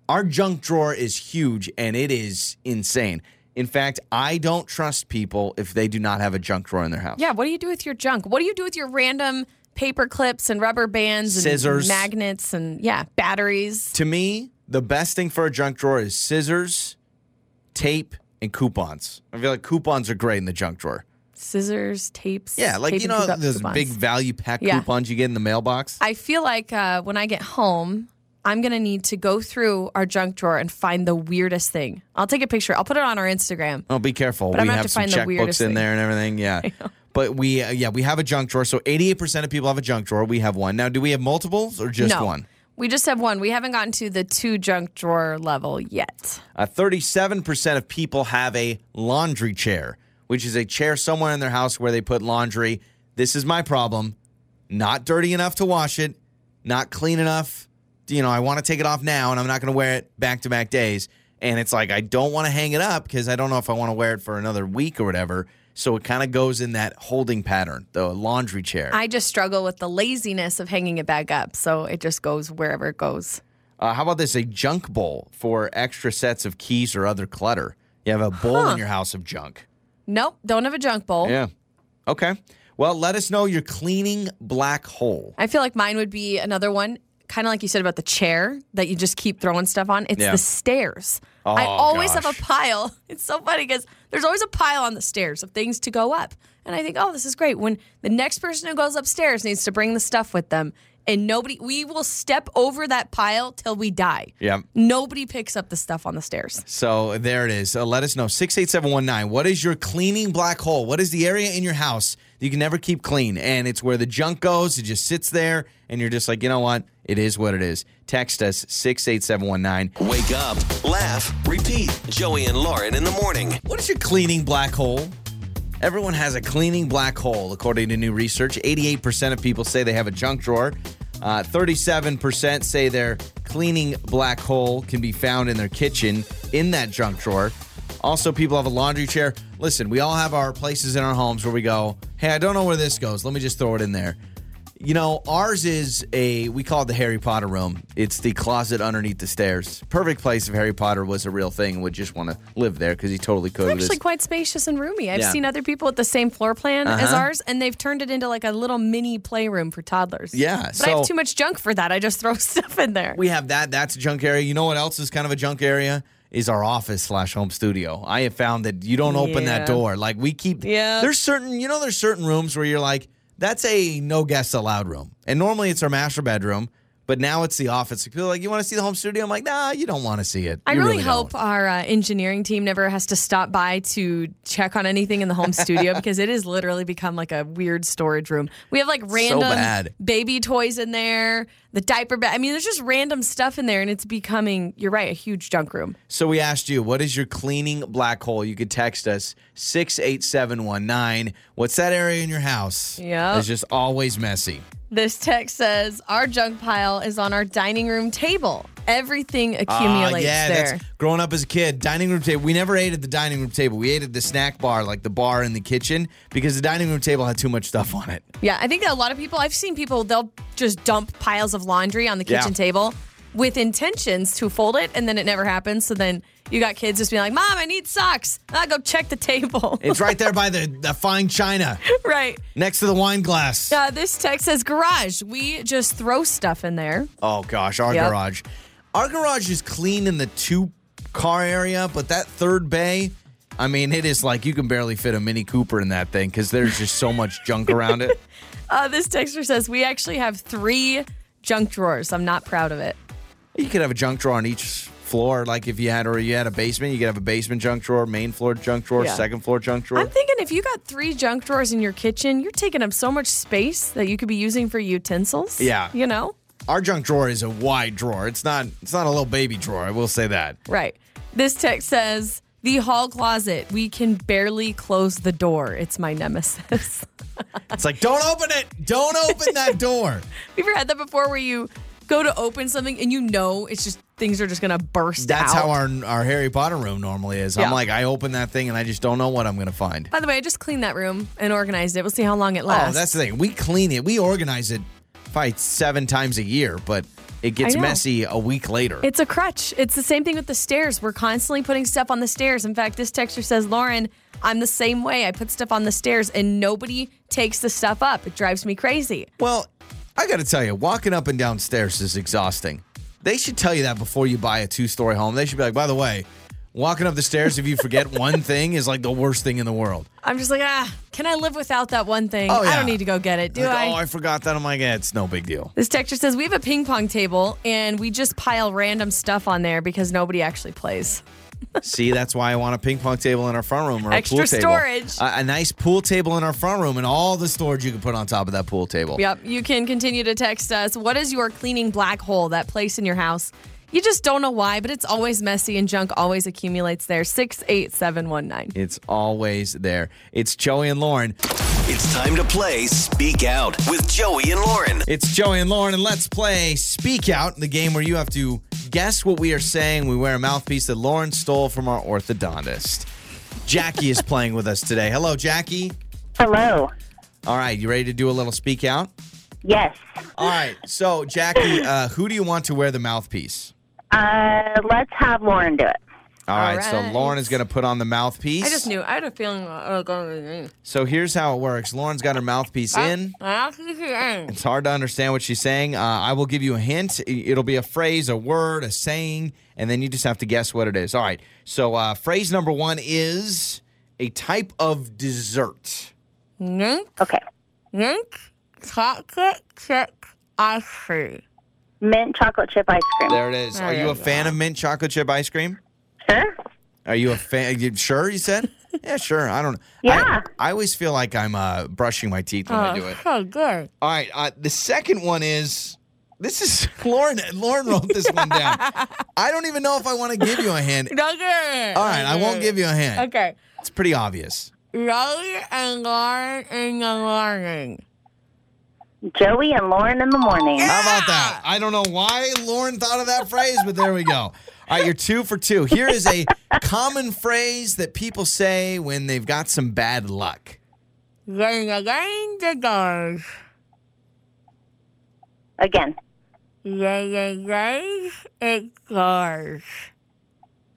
Our junk drawer is huge and it is insane. In fact, I don't trust people if they do not have a junk drawer in their house. Yeah, what do you do with your junk? What do you do with your random paper clips and rubber bands and Scissors. magnets and yeah, batteries? To me, the best thing for a junk drawer is scissors, tape, and coupons. I feel like coupons are great in the junk drawer. Scissors, tapes. Yeah, like tape you know those coupons. big value pack Yeah. coupons you get in the mailbox. I feel like uh, when I get home, I'm gonna need to go through our junk drawer and find the weirdest thing. I'll take a picture. I'll put it on our Instagram. Oh, be careful. But I'm we gonna have have to some find the checkbooks in thing. there and everything. Yeah. But we, uh, yeah, we have a junk drawer. So 88% of people have a junk drawer. We have one. Now, do we have multiples or just no, one? we just have one. We haven't gotten to the two junk drawer level yet. Uh, 37% of people have a laundry chair, which is a chair somewhere in their house where they put laundry. This is my problem. Not dirty enough to wash it, not clean enough. You know, I want to take it off now and I'm not going to wear it back to back days. And it's like, I don't want to hang it up because I don't know if I want to wear it for another week or whatever. So it kind of goes in that holding pattern, the laundry chair. I just struggle with the laziness of hanging it back up, so it just goes wherever it goes. Uh, how about this? A junk bowl for extra sets of keys or other clutter. You have a bowl in your house of junk. Nope, don't have a junk bowl. Yeah. Okay. Well, let us know your cleaning black hole. I feel like mine would be another one, kind of like you said about the chair that you just keep throwing stuff on. It's Yeah. the stairs. I Oh, always have a pile. It's so funny because there's always a pile on the stairs of things to go up. And I think, oh, this is great. When the next person who goes upstairs needs to bring the stuff with them, and nobody. We will step over that pile till we die. Yeah. Nobody picks up the stuff on the stairs. So there it is. Uh, let us know. 68719. What is your cleaning black hole? What is the area in your house you can never keep clean? And it's where the junk goes. It just sits there, and you're just like, you know what? It is what it is. Text us 68719. Wake up, laugh, repeat. Joey and Lauren in the morning. What is your cleaning black hole? Everyone has a cleaning black hole, according to new research. 88% of people say they have a junk drawer. Uh, 37% say their cleaning black hole can be found in their kitchen in that junk drawer. Also, people have a laundry chair. Listen, we all have our places in our homes where we go, hey, I don't know where this goes. Let me just throw it in there. You know, ours is a, we call it the Harry Potter room. It's the closet underneath the stairs. Perfect place if Harry Potter was a real thing and would just want to live there because he totally could. It's with his- actually quite spacious and roomy. I've Yeah. seen other people with the same floor plan as Uh-huh. ours, and they've turned it into like a little mini playroom for toddlers. Yeah, But I have too much junk for that. I just throw stuff in there. We have that. That's a junk area. You know what else is kind of a junk area? Is our office slash home studio. I have found that you don't open that door. Like we keep. Yeah. There's certain. You know, there's certain rooms where you're like, that's a no guests allowed room, and normally it's our master bedroom. But now it's the office. People are like, you want to see the home studio? I'm like, nah, you don't want to see it. I You really, don't." hope our uh, engineering team never has to stop by to check on anything in the home studio because it has literally become like a weird storage room. We have like random bad. baby toys in there, the diaper bag. I mean, there's just random stuff in there, and it's becoming, you're right, a huge junk room. So we asked you, what is your cleaning black hole? You could text us 68719. What's that area in your house? Yep. It's just always messy. This text says our junk pile is on our dining room table. Everything Ah, accumulates yeah, there. growing up as a kid. Dining room table. We never ate at the dining room table. We ate at the snack bar, like the bar in the kitchen, because the dining room table had too much stuff on it. Yeah, I think a lot of people, I've seen people, they'll just dump piles of laundry on the kitchen Yeah. table with intentions to fold it, and then it never happens. So then you got kids just being like, Mom, I need socks. I'll go check the table. It's right there by the, the fine china, right. next to the wine glass. Uh, this text says garage. We just throw stuff in there. Oh gosh, our Yep. garage. Our garage is clean in the two car area, but that third bay, I mean, it is like you can barely fit a Mini Cooper in that thing because there's just so much junk around it. Uh, this texter says we actually have three junk drawers. I'm not proud of it. You could have a junk drawer on each floor, like if you had or you had a basement, you could have a basement junk drawer, main floor junk drawer, Yeah. second floor junk drawer. I'm thinking if you got three junk drawers in your kitchen, you're taking up so much space that you could be using for utensils. Yeah. You know? Our junk drawer is a wide drawer. It's not. It's not a little baby drawer. I will say that. Right. This text says the hall closet. We can barely close the door. It's my nemesis. It's like don't open it. Don't open that door. you ever had that before where you go to open something and you know it's just things are just gonna burst out. That's out? how our our Harry Potter room normally is. Yeah. I'm like, I open that thing and I just don't know what I'm gonna find. By the way, I just cleaned that room and organized it. We'll see how long it lasts. Oh, lasts. that's the thing. We clean it. We organize it probably seven times a year, but it gets messy a week later. It's a crutch. It's the same thing with the stairs. We're constantly putting stuff on the stairs. In fact, this texter says, Lauren, I'm the same way. I put stuff on the stairs and nobody takes the stuff up. It drives me crazy. well, I got to tell you, walking up and down stairs is exhausting. They should tell you that before you buy a two story home. They should be like, by the way, walking up the stairs if you forget one thing is like the worst thing in the world. I'm just like, ah, can I live without that one thing? Oh, I don't need to go get it, do Like, I? Oh, I forgot that. I'm like, eh, it's no big deal. this texture says we have a ping pong table and we just pile random stuff on there because nobody actually plays. See, that's why I want a ping pong table in our front room or a Extra pool table. storage. A, a nice pool table in our front room and all the storage you can put on top of that pool table. Yep. You can continue to text us. What is your cleaning black hole, that place in your house? You just don't know why, but it's always messy and junk always accumulates there. 68719. It's always there. It's Joey and Lauren. It's time to play Speak Out with Joey and Lauren. It's Joey and Lauren, and let's play Speak Out, the game where you have to guess what we are saying. We wear a mouthpiece that Lauren stole from our orthodontist. Jackie is playing with us today. Hello, Jackie. Hello. All right, you ready to do a little Speak Out? Yes. All right, so Jackie, uh, who do you want to wear the mouthpiece? Uh, let's have Lauren do it. All right, so right. Lauren is going to put on the mouthpiece. I just knew. I had a feeling. Uh, going So here's how it works. Lauren's got her mouthpiece in. It's hard to understand what she's saying. Uh, I will give you a hint. It'll be a phrase, a word, a saying, and then you just have to guess what it is. All right. So uh, phrase number one is a type of dessert. Okay. chocolate chip ice cream. Mint chocolate chip ice cream. There it is. There Are you you a fan of mint chocolate chip ice cream? Sure. Are you a fan? You sure? You said? Yeah, sure. I don't. Yeah. I, I always feel like I'm uh, brushing my teeth when I do it. Oh, good. All right. Uh, the second one is this is Lauren. Lauren wrote this one down. I don't even know if I want to give you a hint. Okay. All right, I won't give you a hand. Okay. It's pretty obvious. Joey and Lauren in the morning. Joey and Lauren in the morning. How about that? I don't know why Lauren thought of that phrase, but there we go. All right, you're two for two. Here is a common phrase that people say when they've got some bad luck. Going again the doors. Again. Going again it goes.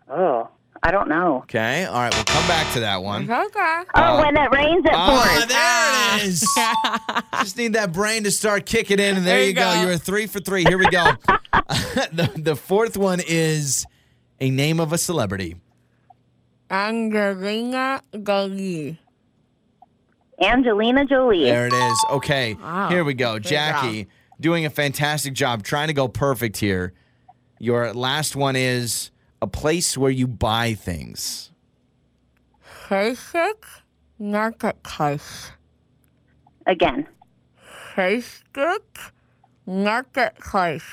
Oh, I don't know. Okay. All right, we'll come back to that one. Okay. Oh, when it rains, it Ah, pours. there it is. Just need that brain to start kicking in, and there, There you you go. go. You're a three for three. Here we go. the, the fourth one is a name of a celebrity. Angelina Jolie. Angelina Jolie. There it is. Okay, Wow. here we go. Good Jackie doing a fantastic job trying to go perfect here. Your last one is a place where you buy things. Facebook Marketplace. Again. Facebook Marketplace.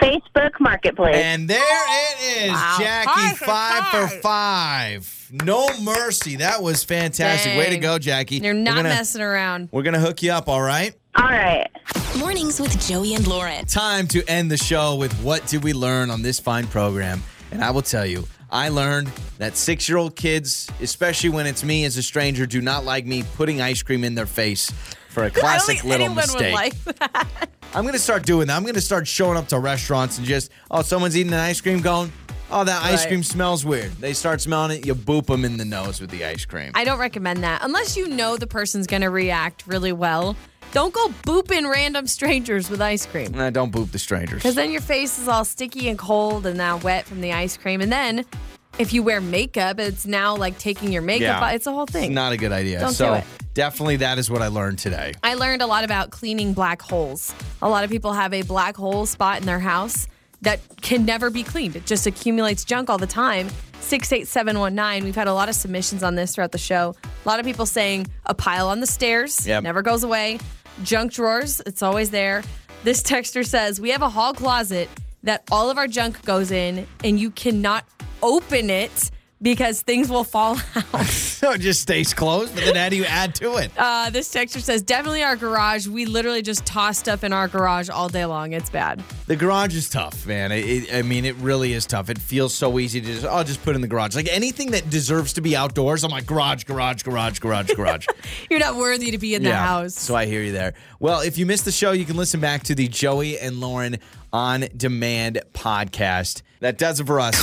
Facebook Marketplace. And there it is, Wow. Jackie, Five for five for five. five. No mercy. That was fantastic. Way to go, Jackie. You're We're not gonna- messing around. We're going to hook you up, all right? All right. Mornings with Joey and Lauren. Time to end the show with what did we learn on this fine program? And I will tell you, I learned that six year old kids, especially when it's me as a stranger, do not like me putting ice cream in their face for a I don't classic think little mistake. would like that. I'm going to start doing that. I'm going to start showing up to restaurants and just, oh, someone's eating an ice cream going, oh, that ice Right. cream smells weird. They start smelling it, you boop them in the nose with the ice cream. I don't recommend that unless you know the person's going to react really well. Don't go booping random strangers with ice cream. Nah, don't boop the strangers. Because then your face is all sticky and cold and now wet from the ice cream. And then if you wear makeup, it's now like taking your makeup off. It's a whole thing. It's not a good idea. Don't do so it. definitely that is what I learned today. I learned a lot about cleaning black holes. A lot of people have a black hole spot in their house that can never be cleaned. It just accumulates junk all the time. 68719. We've had a lot of submissions on this throughout the show. A lot of people saying a pile on the stairs Yep. never goes away. Junk drawers, it's always there. This texter says, We have a hall closet that all of our junk goes in, and you cannot open it because things will fall out. So it just stays closed, but then how do you add to it? Uh, this texter says, definitely our garage. We literally just toss stuff in our garage all day long. It's bad. The garage is tough, man. It, it- I mean, it really is tough. It feels so easy to just, oh, just put in the garage. Like anything that deserves to be outdoors, I'm like, garage, garage, garage, garage, garage. You're not worthy to be in the house. So I hear you there. Well, if you missed the show, you can listen back to the Joey and Lauren on demand podcast. That does it for us.